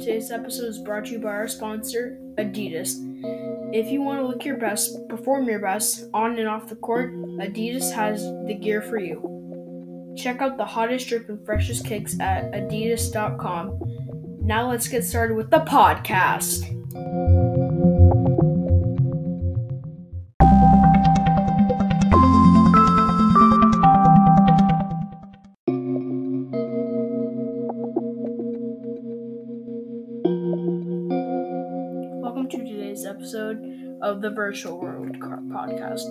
Today's episode is brought to you by our sponsor, Adidas. If you want to look your best, perform your best on and off the court, Adidas has the gear for you. Check out the hottest drip and freshest kicks at adidas.com. Now let's get started with the podcast. Today's episode of the Virtual World Podcast.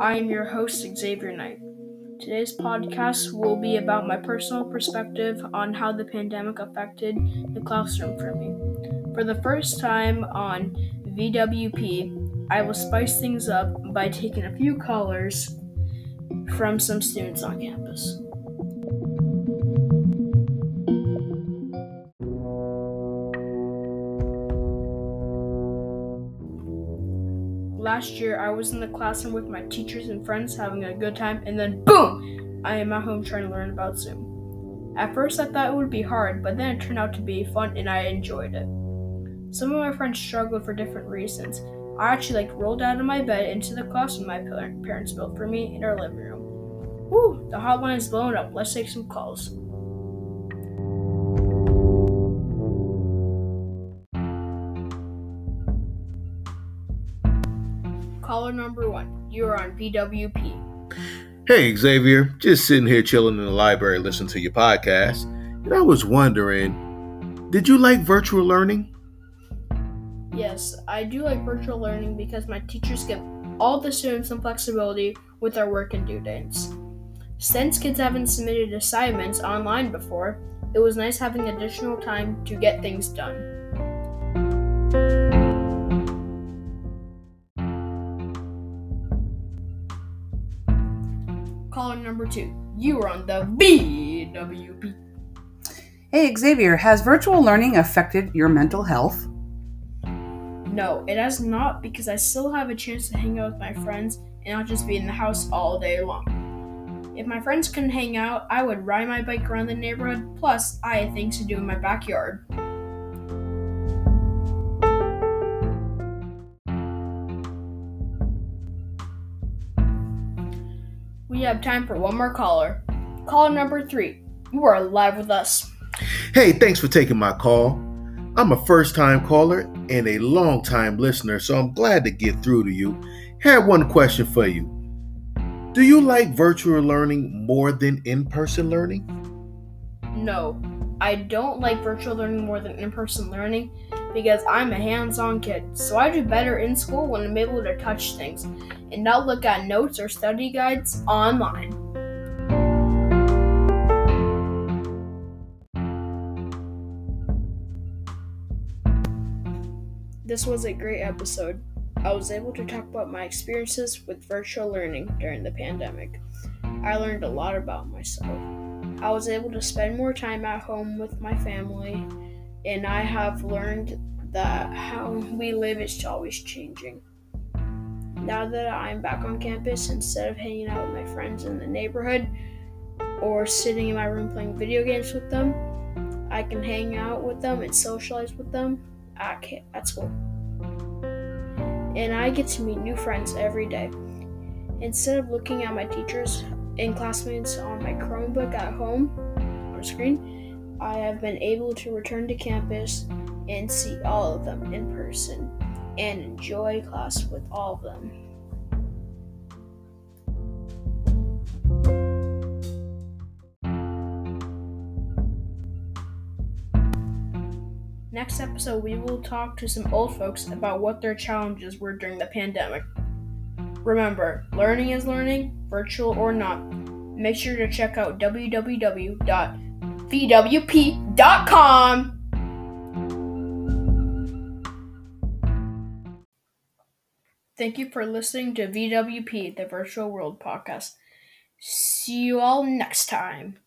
I am your host, Xavier Knight. Today's podcast will be about my personal perspective on how the pandemic affected the classroom for me. For the first time on VWP, I will spice things up by taking a few callers from some students on campus. Last year, I was in the classroom with my teachers and friends having a good time, and then boom! I am at home trying to learn about Zoom. At first, I thought it would be hard, but then it turned out to be fun and I enjoyed it. Some of my friends struggled for different reasons. I actually like rolled out of my bed into the classroom my parents built for me in our living room. Whew, the hotline is blowing up. Let's take some calls. Caller number one, you are on VWP. Hey, Xavier, just sitting here chilling in the library listening to your podcast. And I was wondering, did you like virtual learning? Yes, I do like virtual learning because my teachers give all the students some flexibility with their work and due dates. Since kids haven't submitted assignments online before, it was nice having additional time to get things done. Number two, you are on the VWP. Hey Xavier, has virtual learning affected your mental health? No, it has not because I still have a chance to hang out with my friends and not just be in the house all day long. If my friends couldn't hang out, I would ride my bike around the neighborhood, plus, I had things to do in my backyard. Have time for one more caller. Caller number three, you are live with us. Hey, thanks for taking my call. I'm a first time caller and a long time listener, so I'm glad to get through to you. Had one question for you. Do you like virtual learning more than in person learning? No, I don't like virtual learning more than in person learning because I'm a hands on kid. So I do better in school when I'm able to touch things and not look at notes or study guides online. This was a great episode. I was able to talk about my experiences with virtual learning during the pandemic. I learned a lot about myself. I was able to spend more time at home with my family, and I have learned that how we live is always changing. Now that I'm back on campus, instead of hanging out with my friends in the neighborhood or sitting in my room playing video games with them, I can hang out with them and socialize with them at, at school. And I get to meet new friends every day. Instead of looking at my teachers and classmates on my Chromebook at home or screen, I have been able to return to campus and see all of them in person and enjoy class with all of them. Next episode, we will talk to some old folks about what their challenges were during the pandemic. Remember, learning is learning, virtual or not. Make sure to check out www.vwp.com. Thank you for listening to VWP, the Virtual World Podcast. See you all next time.